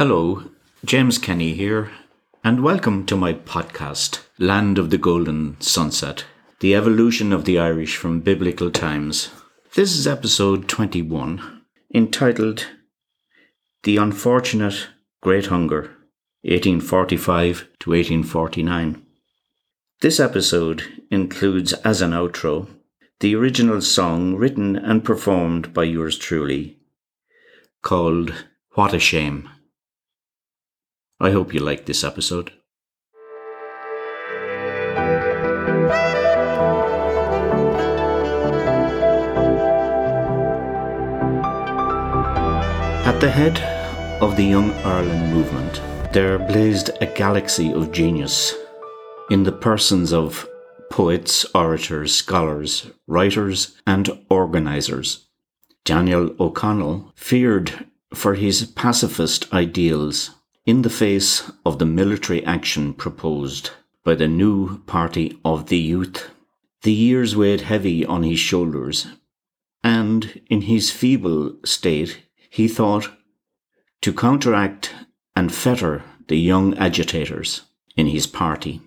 Hello, James Kenny here, and welcome to my podcast, Land of the Golden Sunset The Evolution of the Irish from Biblical Times. This is episode 21, entitled The Unfortunate Great Hunger, 1845 to 1849. This episode includes, as an outro, the original song written and performed by yours truly, called What a Shame. I hope you liked this episode. At the head of the Young Ireland movement, there blazed a galaxy of genius in the persons of poets, orators, scholars, writers, and organisers. Daniel O'Connell feared for his pacifist ideals in the face of the military action proposed by the new party of the youth. The years weighed heavy on his shoulders, and in his feeble state, he thought to counteract and fetter the young agitators in his party.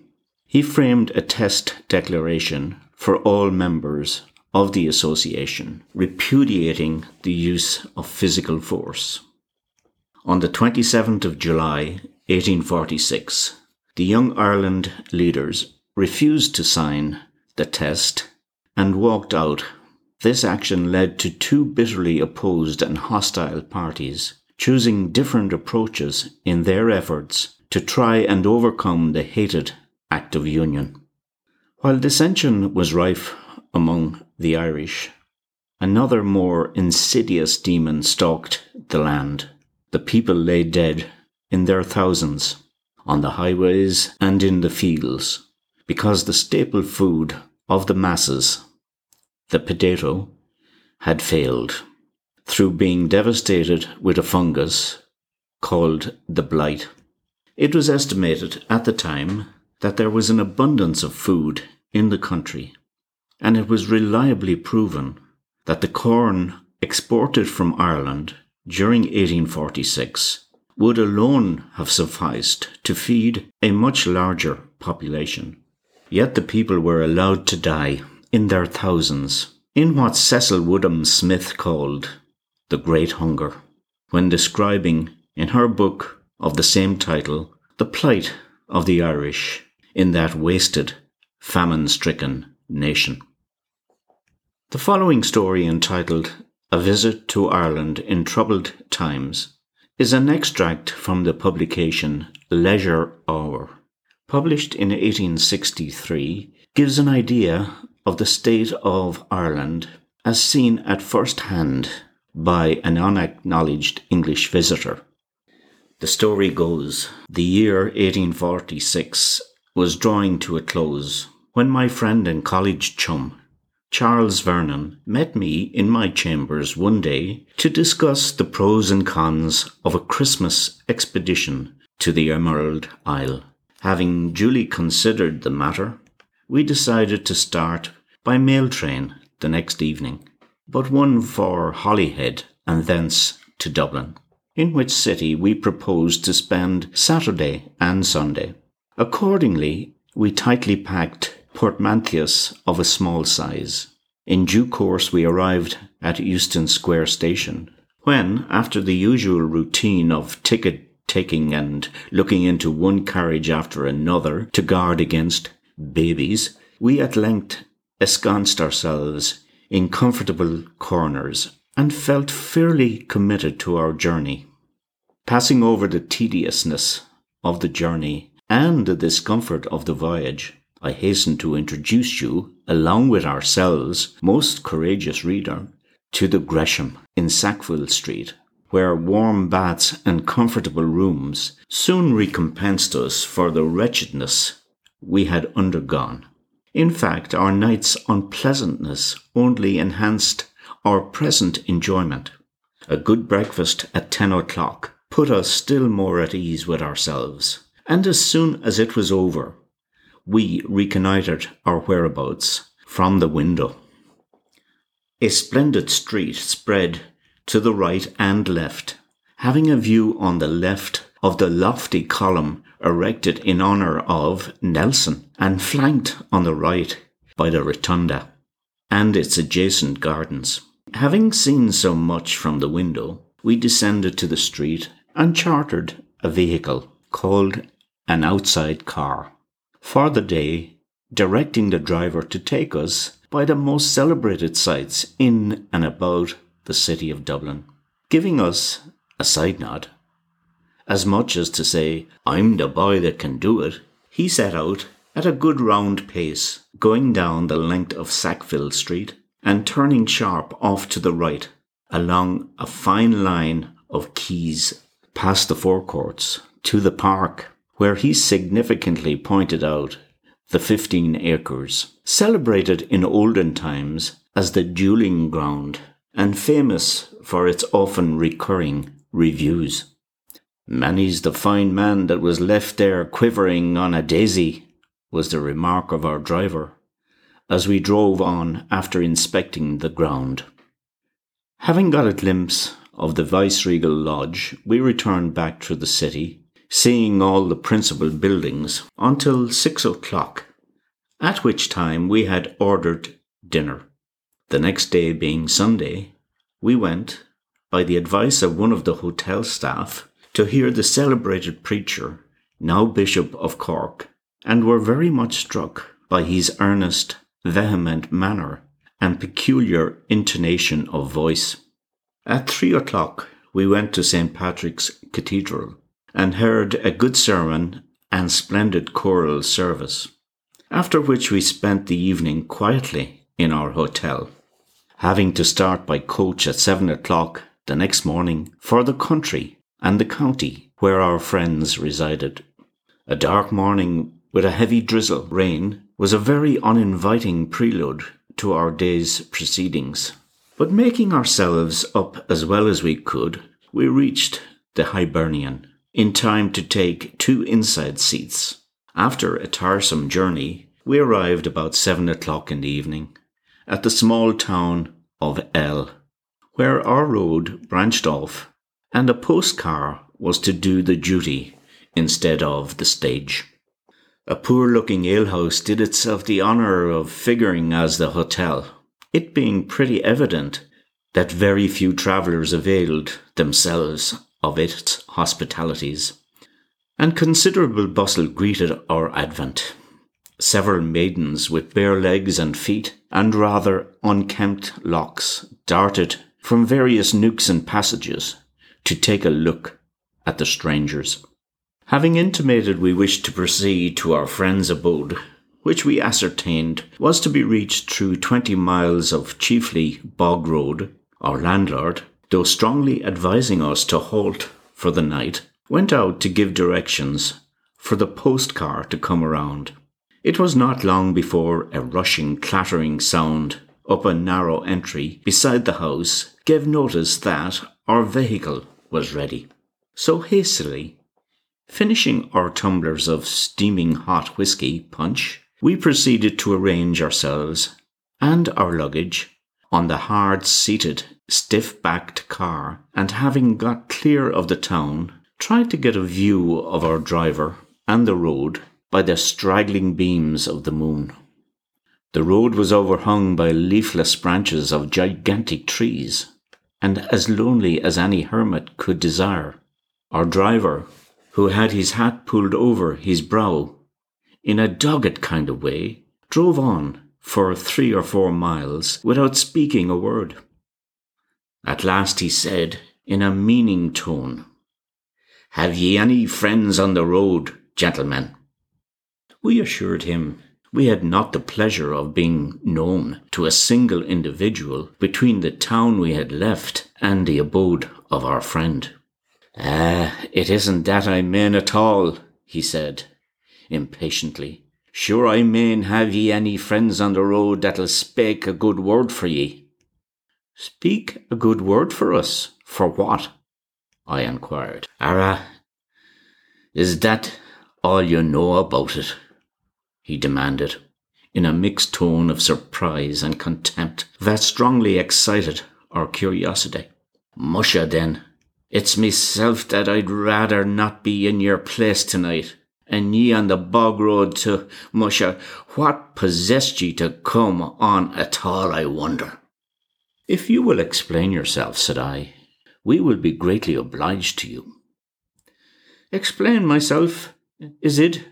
He framed a test declaration for all members of the association, repudiating the use of physical force. On the 27th of July, 1846, the Young Ireland leaders refused to sign the test and walked out. This action led to two bitterly opposed and hostile parties choosing different approaches in their efforts to try and overcome the hated Act of Union. While dissension was rife among the Irish, another more insidious demon stalked the land the people lay dead in their thousands on the highways and in the fields because the staple food of the masses, the potato, had failed through being devastated with a fungus called the blight. It was estimated at the time that there was an abundance of food in the country, and it was reliably proven that the corn exported from Ireland during 1846 would alone have sufficed to feed a much larger population. Yet the people were allowed to die in their thousands in what Cecil Woodham Smith called the Great Hunger, when describing in her book of the same title the plight of the Irish in that wasted, famine stricken nation. The following story, entitled a Visit to Ireland in Troubled Times is an extract from the publication Leisure Hour. Published in 1863, gives an idea of the state of Ireland as seen at first hand by an unacknowledged English visitor. The story goes The year 1846 was drawing to a close when my friend and college chum Charles Vernon met me in my chambers one day to discuss the pros and cons of a Christmas expedition to the Emerald Isle. Having duly considered the matter, we decided to start by mail train the next evening, but one for Holyhead and thence to Dublin, in which city we proposed to spend Saturday and Sunday. Accordingly, we tightly packed portmanteaus of a small size. In due course, we arrived at Euston Square Station, when, after the usual routine of ticket taking and looking into one carriage after another to guard against babies, we at length ensconced ourselves in comfortable corners and felt fairly committed to our journey. Passing over the tediousness of the journey and the discomfort of the voyage, I hasten to introduce you, along with ourselves, most courageous reader, to the Gresham in Sackville Street, where warm baths and comfortable rooms soon recompensed us for the wretchedness we had undergone. In fact, our night's unpleasantness only enhanced our present enjoyment. A good breakfast at ten o'clock put us still more at ease with ourselves, and as soon as it was over, we reconnoitred our whereabouts from the window. A splendid street spread to the right and left, having a view on the left of the lofty column erected in honour of Nelson and flanked on the right by the Rotunda and its adjacent gardens. Having seen so much from the window, we descended to the street and chartered a vehicle called an outside car for the day, directing the driver to take us by the most celebrated sights in and about the city of Dublin, giving us a side nod. As much as to say, I'm the boy that can do it, he set out at a good round pace, going down the length of Sackville Street and turning sharp off to the right along a fine line of quays past the Four Courts to the park, where he significantly pointed out the 15 acres, celebrated in olden times as the dueling ground and famous for its often recurring reviews. Many's the fine man that was left there quivering on a daisy, was the remark of our driver, as we drove on after inspecting the ground. Having got a glimpse of the Viceregal Lodge, we returned back through the city, seeing all the principal buildings until six o'clock, at which time we had ordered dinner. The next day being Sunday, we went, by the advice of one of the hotel staff, to hear the celebrated preacher, now Bishop of Cork, and were very much struck by his earnest, vehement manner and peculiar intonation of voice. At three o'clock, we went to St. Patrick's Cathedral and heard a good sermon and splendid choral service, after which we spent the evening quietly in our hotel, having to start by coach at seven o'clock the next morning for the country and the county where our friends resided. A dark morning with a heavy drizzle rain was a very uninviting prelude to our day's proceedings. But making ourselves up as well as we could, we reached the Hibernian in time to take two inside seats. After a tiresome journey, we arrived about seven o'clock in the evening at the small town of L, where our road branched off and a post car was to do the duty instead of the stage. A poor looking alehouse did itself the honour of figuring as the hotel, it being pretty evident that very few travellers availed themselves of its hospitalities, and considerable bustle greeted our advent. Several maidens with bare legs and feet and rather unkempt locks darted from various nooks and passages to take a look at the strangers. Having intimated we wished to proceed to our friend's abode, which we ascertained was to be reached through 20 miles of chiefly bog road, our landlord, though strongly advising us to halt for the night, went out to give directions for the post car to come around. It was not long before a rushing, clattering sound up a narrow entry beside the house gave notice that our vehicle was ready. So hastily, finishing our tumblers of steaming hot whisky punch, we proceeded to arrange ourselves and our luggage on the hard seated, stiff backed car, and having got clear of the town, tried to get a view of our driver and the road by the straggling beams of the moon. The road was overhung by leafless branches of gigantic trees, and as lonely as any hermit could desire. Our driver, who had his hat pulled over his brow, in a dogged kind of way, drove on for three or four miles without speaking a word. At last he said, in a meaning tone, Have ye any friends on the road, gentlemen? We assured him we had not the pleasure of being known to a single individual between the town we had left and the abode of our friend. Ah, it isn't that I mean at all, he said, impatiently. Sure I main have ye any friends on the road that'll spake a good word for ye. Speak a good word for us? For what? I inquired. Arrah, is that all you know about it? he demanded, in a mixed tone of surprise and contempt that strongly excited our curiosity. Musha then, It's meself that I'd rather not be in your place tonight. And ye on the bog road to Musha, what possessed ye to come on at all, I wonder? If you will explain yourself, said I, we will be greatly obliged to you. Explain myself, is it?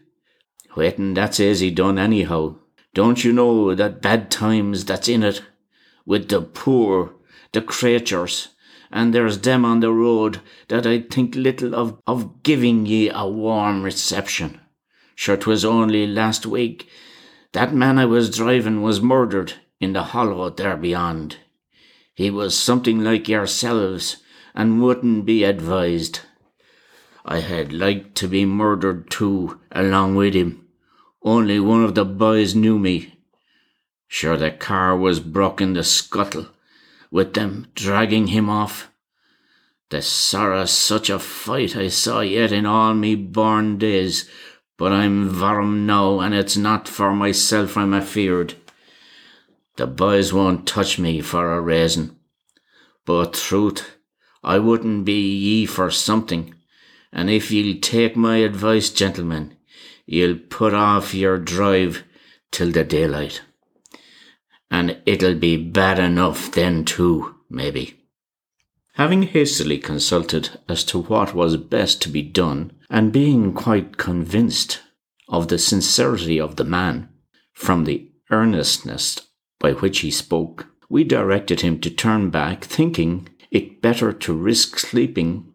Waitin', that's easy done anyhow. Don't you know that bad times that's in it? With the poor, the creatures, and there's them on the road that I'd think little of, of giving ye a warm reception. Sure, 'twas only last week that man I was driving was murdered in the hollow there beyond. He was something like yourselves and wouldn't be advised. I had liked to be murdered too, along with him. Only one of the boys knew me. Sure, the car was broken the scuttle with them dragging him off. The sorrow such a fight I saw yet in all me born days, but I'm varm now, and it's not for myself I'm afeard. The boys won't touch me for a reason. But truth, I wouldn't be ye for something, and if ye'll take my advice, gentlemen, ye'll put off your drive till the daylight and it'll be bad enough then too, maybe. Having hastily consulted as to what was best to be done, and being quite convinced of the sincerity of the man, from the earnestness by which he spoke, we directed him to turn back, thinking it better to risk sleeping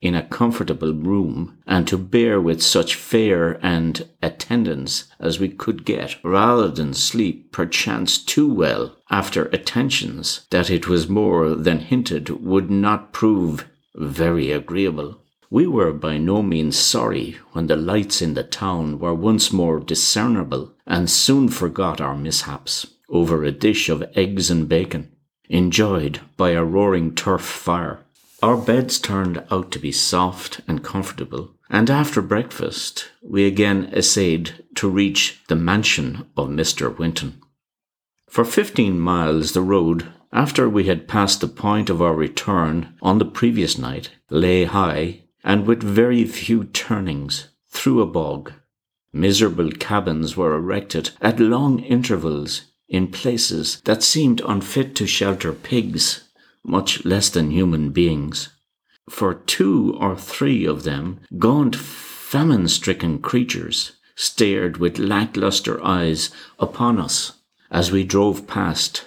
in a comfortable room and to bear with such fare and attendance as we could get, rather than sleep perchance too well after attentions that it was more than hinted would not prove very agreeable. We were by no means sorry when the lights in the town were once more discernible and soon forgot our mishaps over a dish of eggs and bacon, enjoyed by a roaring turf fire our beds turned out to be soft and comfortable, and after breakfast we again essayed to reach the mansion of Mr. Winton. For fifteen miles the road, after we had passed the point of our return on the previous night, lay high, and with very few turnings, through a bog. Miserable cabins were erected at long intervals in places that seemed unfit to shelter pigs much less than human beings. For two or three of them, gaunt, famine stricken creatures stared with lackluster eyes upon us as we drove past,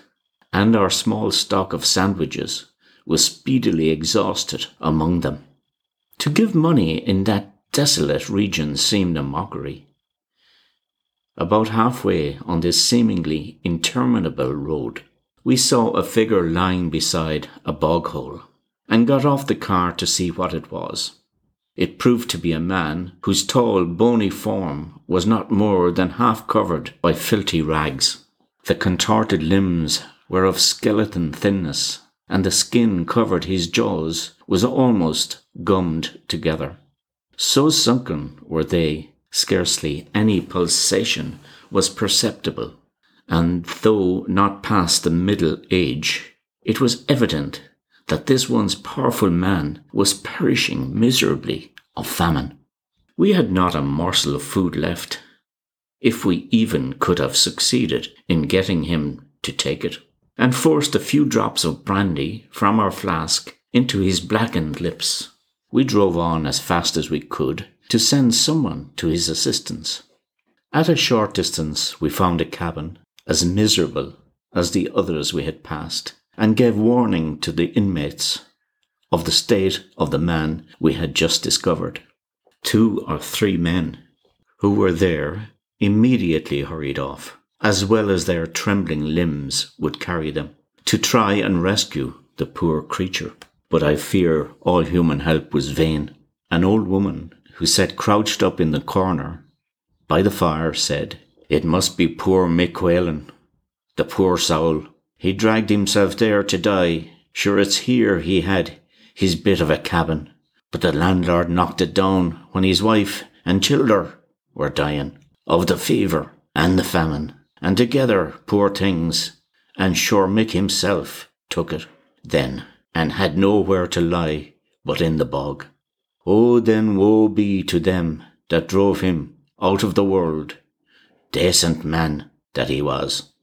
and our small stock of sandwiches was speedily exhausted among them. To give money in that desolate region seemed a mockery. About halfway on this seemingly interminable road, we saw a figure lying beside a bog hole and got off the car to see what it was. It proved to be a man whose tall, bony form was not more than half covered by filthy rags. The contorted limbs were of skeleton thinness, and the skin covered his jaws was almost gummed together. So sunken were they, scarcely any pulsation was perceptible and though not past the middle age, it was evident that this once powerful man was perishing miserably of famine. We had not a morsel of food left, if we even could have succeeded in getting him to take it, and forced a few drops of brandy from our flask into his blackened lips. We drove on as fast as we could to send someone to his assistance. At a short distance, we found a cabin as miserable as the others we had passed, and gave warning to the inmates of the state of the man we had just discovered. Two or three men who were there immediately hurried off, as well as their trembling limbs would carry them, to try and rescue the poor creature. But I fear all human help was vain. An old woman who sat crouched up in the corner by the fire said, it must be poor Mick Whalen. The poor soul. He dragged himself there to die. Sure, it's here he had his bit of a cabin. But the landlord knocked it down when his wife and childer were dying of the fever and the famine. And together, poor things. And sure Mick himself took it then and had nowhere to lie but in the bog. Oh, then woe be to them that drove him out of the world, decent man that he was.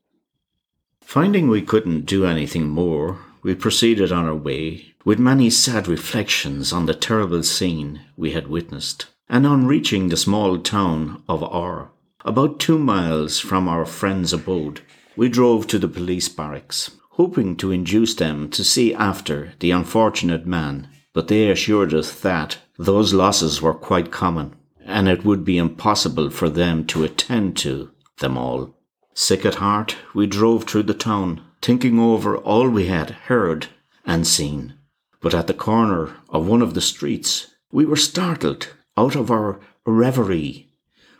Finding we couldn't do anything more, we proceeded on our way, with many sad reflections on the terrible scene we had witnessed, and on reaching the small town of R, about two miles from our friend's abode, we drove to the police barracks, hoping to induce them to see after the unfortunate man, but they assured us that those losses were quite common, and it would be impossible for them to attend to them all. Sick at heart, we drove through the town, thinking over all we had heard and seen. But at the corner of one of the streets, we were startled out of our reverie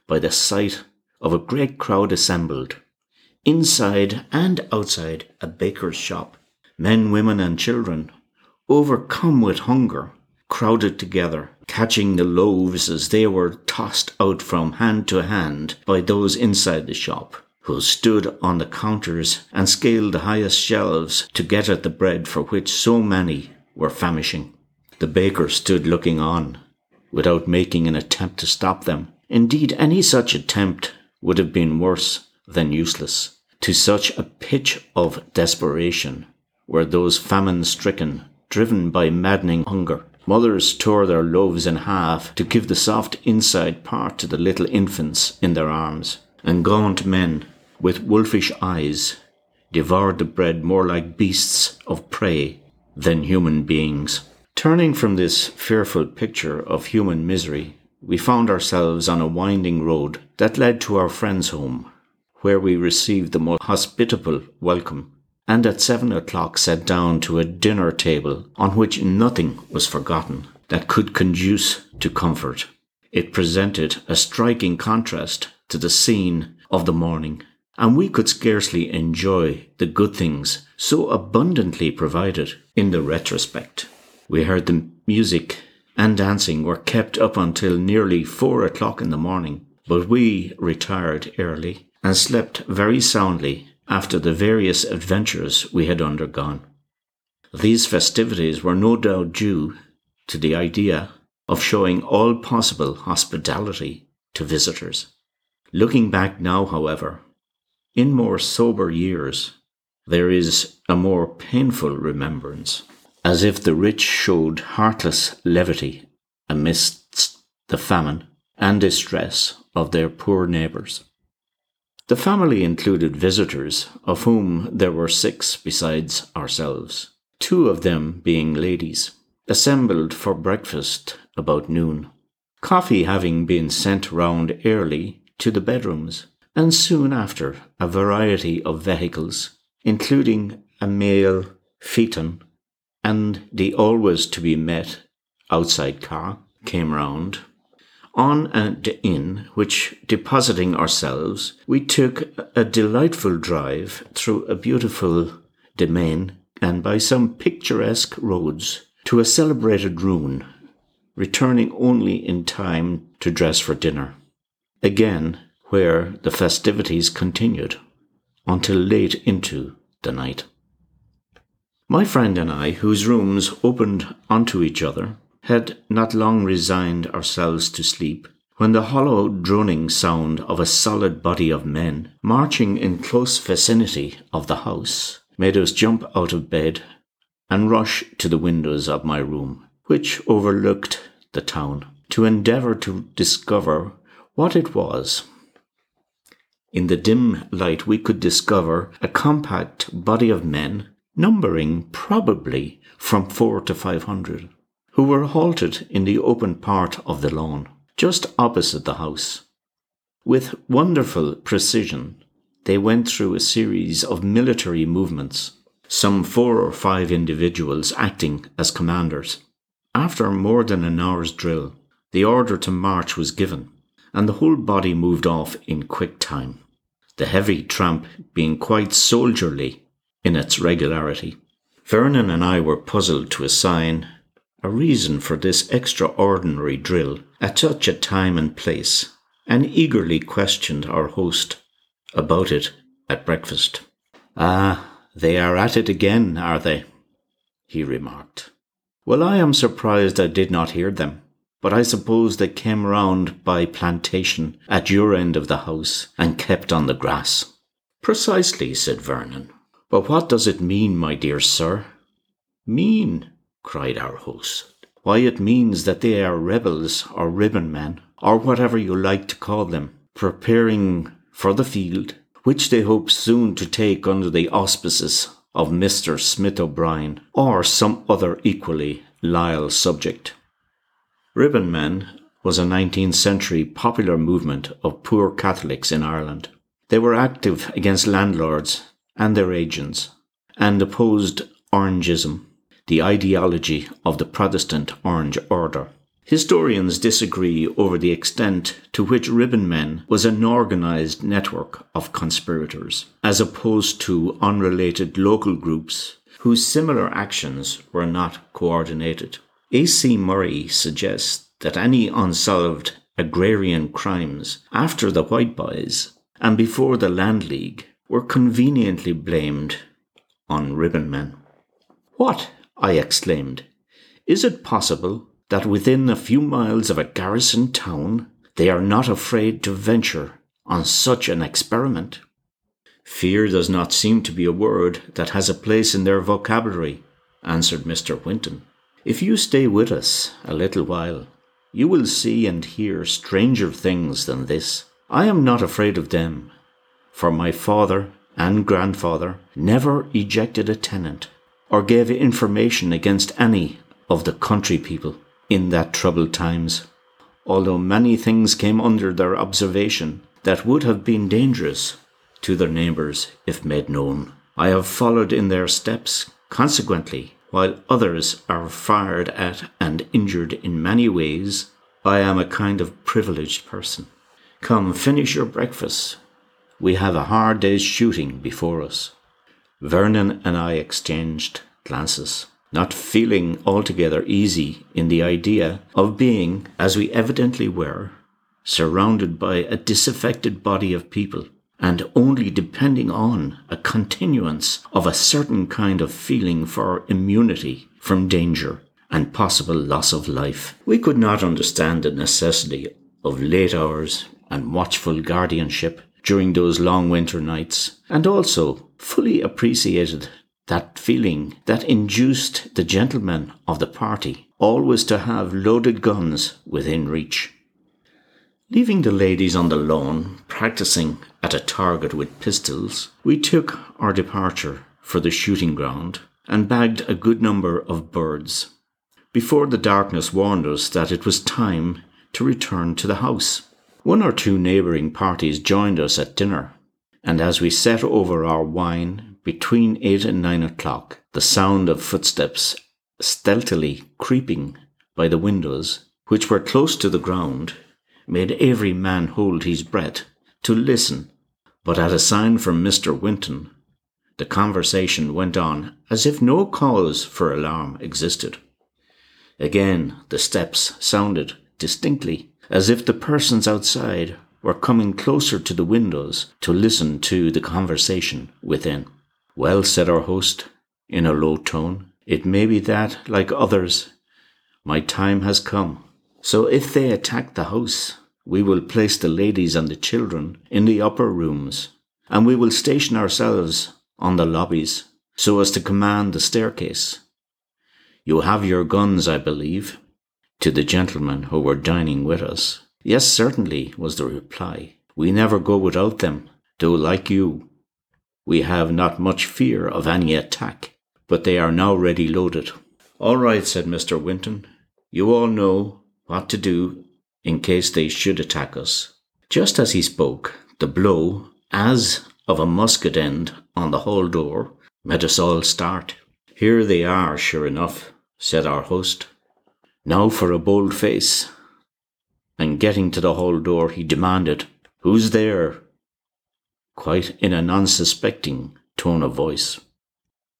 by the sight of a great crowd assembled, inside and outside a baker's shop. Men, women, and children, overcome with hunger, crowded together, catching the loaves as they were tossed out from hand to hand by those inside the shop who stood on the counters and scaled the highest shelves to get at the bread for which so many were famishing. The baker stood looking on, without making an attempt to stop them. Indeed, any such attempt would have been worse than useless. To such a pitch of desperation were those famine stricken, driven by maddening hunger. Mothers tore their loaves in half to give the soft inside part to the little infants in their arms and gaunt men with wolfish eyes devoured the bread more like beasts of prey than human beings. Turning from this fearful picture of human misery, we found ourselves on a winding road that led to our friend's home, where we received the most hospitable welcome, and at seven o'clock sat down to a dinner table on which nothing was forgotten that could conduce to comfort. It presented a striking contrast to the scene of the morning, and we could scarcely enjoy the good things so abundantly provided in the retrospect. We heard the music and dancing were kept up until nearly four o'clock in the morning, but we retired early and slept very soundly after the various adventures we had undergone. These festivities were no doubt due to the idea of showing all possible hospitality to visitors. Looking back now, however, in more sober years, there is a more painful remembrance, as if the rich showed heartless levity amidst the famine and distress of their poor neighbours. The family included visitors, of whom there were six besides ourselves, two of them being ladies, assembled for breakfast about noon. Coffee having been sent round early to the bedrooms, and soon after a variety of vehicles, including a mail phaeton and the always to be met outside car, came round. On and in which, depositing ourselves, we took a delightful drive through a beautiful domain and by some picturesque roads to a celebrated ruin, returning only in time to dress for dinner again where the festivities continued until late into the night. My friend and I, whose rooms opened onto each other, had not long resigned ourselves to sleep when the hollow droning sound of a solid body of men marching in close vicinity of the house made us jump out of bed and rush to the windows of my room, which overlooked the town, to endeavour to discover what it was. In the dim light, we could discover a compact body of men, numbering probably from four to five hundred, who were halted in the open part of the lawn, just opposite the house. With wonderful precision, they went through a series of military movements, some four or five individuals acting as commanders. After more than an hour's drill, the order to march was given, and the whole body moved off in quick time, the heavy tramp being quite soldierly in its regularity. Vernon and I were puzzled to assign a reason for this extraordinary drill at such a time and place, and eagerly questioned our host about it at breakfast. Ah, they are at it again, are they? he remarked. Well, I am surprised I did not hear them. But I suppose they came round by plantation at your end of the house and kept on the grass. Precisely, said Vernon. But what does it mean, my dear sir? Mean? Cried our host. Why, it means that they are rebels or ribbon men, or whatever you like to call them, preparing for the field, which they hope soon to take under the auspices of Mr. Smith O'Brien or some other equally loyal subject. Ribbon Men was a 19th century popular movement of poor Catholics in Ireland. They were active against landlords and their agents and opposed Orangism, the ideology of the Protestant Orange Order. Historians disagree over the extent to which Ribbon Men was an organised network of conspirators, as opposed to unrelated local groups whose similar actions were not coordinated. A.C. Murray suggests that any unsolved agrarian crimes after the White Boys and before the Land League were conveniently blamed on ribbon men. What? I exclaimed. Is it possible that within a few miles of a garrison town they are not afraid to venture on such an experiment? Fear does not seem to be a word that has a place in their vocabulary, answered Mr. Winton. If you stay with us a little while, you will see and hear stranger things than this. I am not afraid of them, for my father and grandfather never ejected a tenant or gave information against any of the country people in that troubled times, although many things came under their observation that would have been dangerous to their neighbours if made known. I have followed in their steps, consequently, while others are fired at and injured in many ways, I am a kind of privileged person. Come, finish your breakfast. We have a hard day's shooting before us. Vernon and I exchanged glances, not feeling altogether easy in the idea of being, as we evidently were, surrounded by a disaffected body of people and only depending on a continuance of a certain kind of feeling for immunity from danger and possible loss of life. We could not understand the necessity of late hours and watchful guardianship during those long winter nights, and also fully appreciated that feeling that induced the gentlemen of the party always to have loaded guns within reach. Leaving the ladies on the lawn practicing at a target with pistols, we took our departure for the shooting ground and bagged a good number of birds before the darkness warned us that it was time to return to the house. One or two neighbouring parties joined us at dinner, and as we sat over our wine between eight and nine o'clock, the sound of footsteps stealthily creeping by the windows, which were close to the ground, made every man hold his breath to listen, but at a sign from Mr. Winton, the conversation went on as if no cause for alarm existed. Again, the steps sounded distinctly, as if the persons outside were coming closer to the windows to listen to the conversation within. Well, said our host, in a low tone, it may be that, like others, my time has come. So if they attack the house, we will place the ladies and the children in the upper rooms, and we will station ourselves on the lobbies so as to command the staircase. You have your guns, I believe, to the gentlemen who were dining with us. Yes, certainly, was the reply. We never go without them, though, like you, we have not much fear of any attack, but they are now ready loaded. All right, said Mr. Winton. You all know what to do in case they should attack us. Just as he spoke, the blow, as of a musket end on the hall door, made us all start. Here they are, sure enough, said our host. Now for a bold face. And getting to the hall door, he demanded, Who's there? Quite in an unsuspecting tone of voice.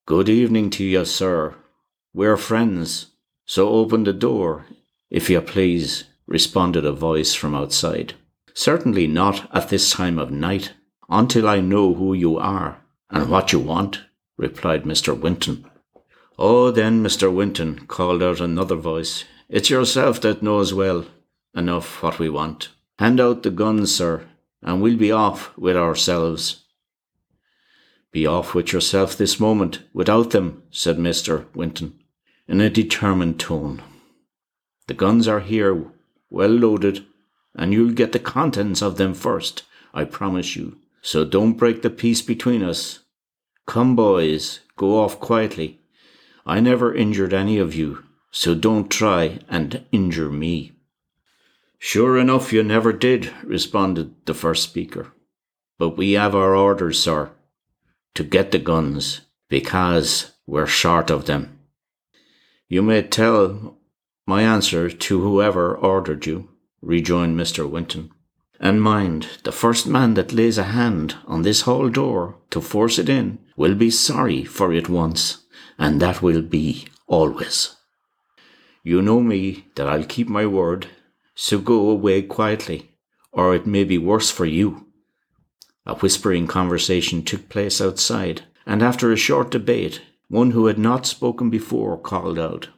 Good evening to you, sir. We're friends, so open the door, if you please, responded a voice from outside. Certainly not at this time of night, until I know who you are and what you want, replied Mr. Winton. Oh, then, Mr. Winton, called out another voice, it's yourself that knows well enough what we want. Hand out the guns, sir, and we'll be off with ourselves. Be off with yourself this moment, without them, said Mr. Winton, in a determined tone. The guns are here, well loaded, and you'll get the contents of them first, I promise you. So don't break the peace between us. Come, boys, go off quietly. I never injured any of you, so don't try and injure me. Sure enough, you never did, responded the first speaker. But we have our orders, sir, to get the guns, because we're short of them. You may tell my answer to whoever ordered you, rejoined Mr. Winton. And mind, the first man that lays a hand on this hall door to force it in will be sorry for it once, and that will be always. You know me that I'll keep my word, so go away quietly, or it may be worse for you. A whispering conversation took place outside, and after a short debate, one who had not spoken before called out,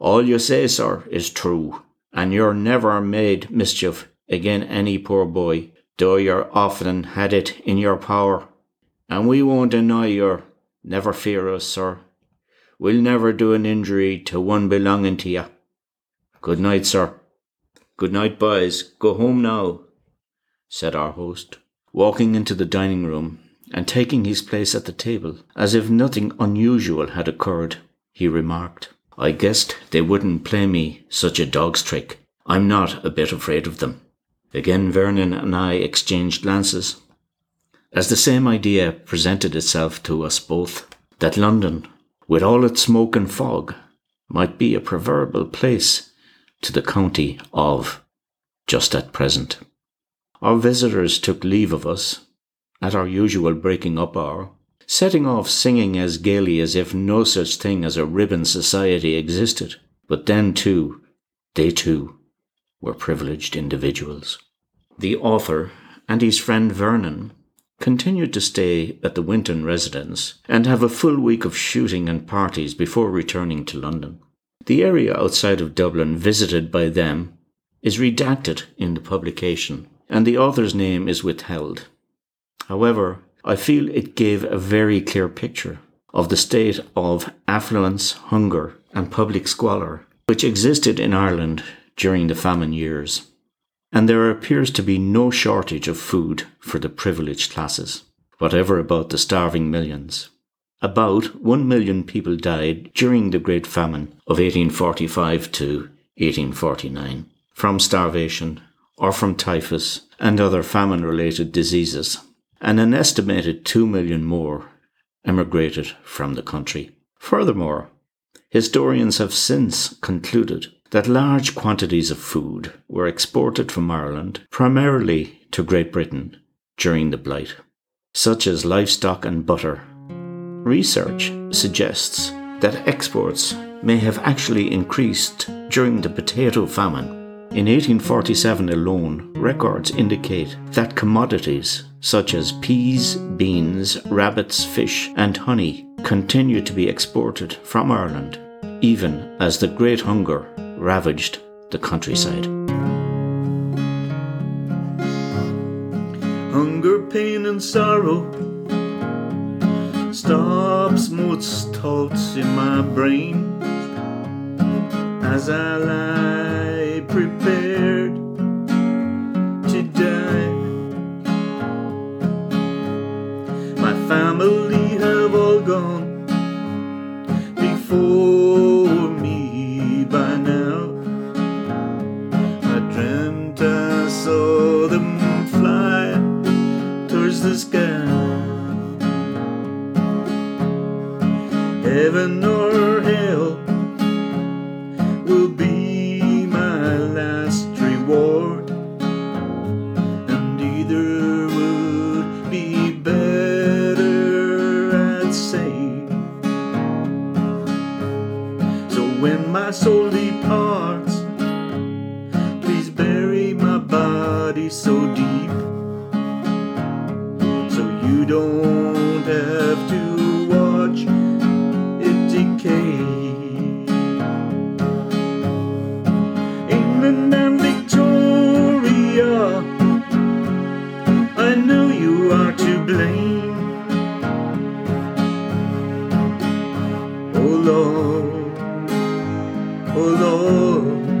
All you say, sir, is true, and you're never made mischief again any poor boy, though you're often had it in your power. And we won't deny you, never fear us, sir. We'll never do an injury to one belonging to you. Good night, sir. Good night, boys. Go home now, said our host, walking into the dining room and taking his place at the table as if nothing unusual had occurred. He remarked, I guessed they wouldn't play me such a dog's trick. I'm not a bit afraid of them. Again, Vernon and I exchanged glances. As the same idea presented itself to us both, that London with all its smoke and fog, might be a proverbial place to the county of just at present. Our visitors took leave of us at our usual breaking up hour, setting off singing as gaily as if no such thing as a ribbon society existed. But then, too, they too were privileged individuals. The author and his friend Vernon continued to stay at the Winton residence and have a full week of shooting and parties before returning to London. The area outside of Dublin visited by them is redacted in the publication, and the author's name is withheld. However, I feel it gave a very clear picture of the state of affluence, hunger, and public squalor which existed in Ireland during the famine years and there appears to be no shortage of food for the privileged classes, whatever about the starving millions. About 1 million people died during the Great Famine of 1845 to 1849 from starvation or from typhus and other famine related diseases, and an estimated 2 million more emigrated from the country. Furthermore, historians have since concluded that large quantities of food were exported from Ireland primarily to Great Britain during the Blight, such as livestock and butter. Research suggests that exports may have actually increased during the potato famine. In 1847 alone, records indicate that commodities such as peas, beans, rabbits, fish, and honey continued to be exported from Ireland, even as the Great Hunger ravaged the countryside. Hunger, pain, and sorrow stops most thoughts in my brain as I lie prepared to die. My family have all gone before oh Lord.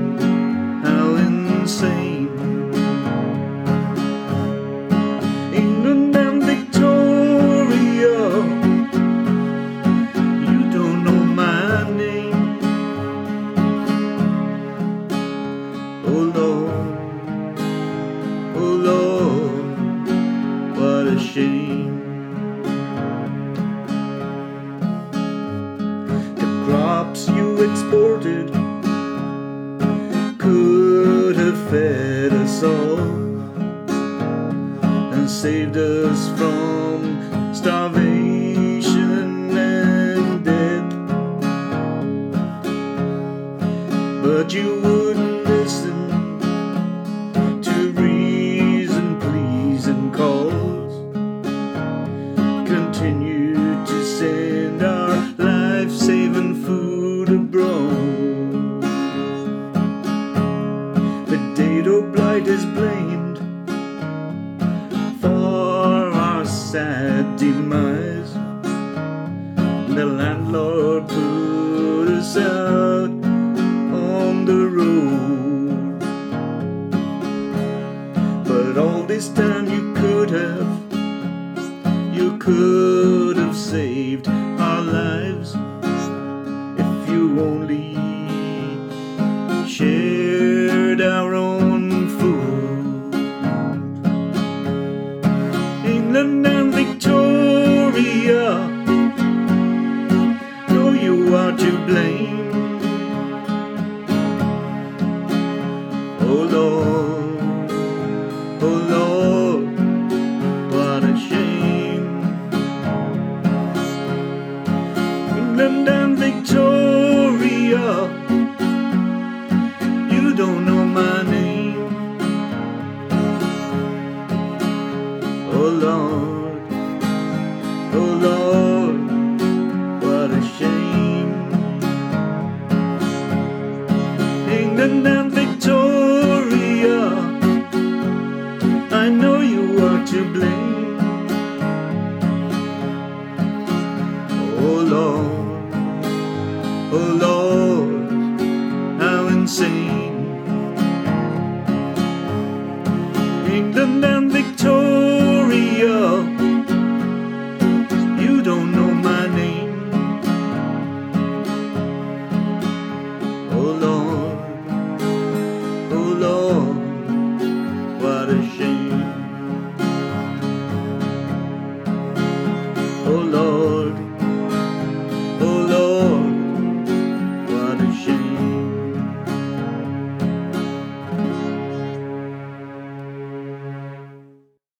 Potato blight is blamed for our sad demise. The landlord put us out on the road. But all this time you could have, you could have saved our lives if you only alone.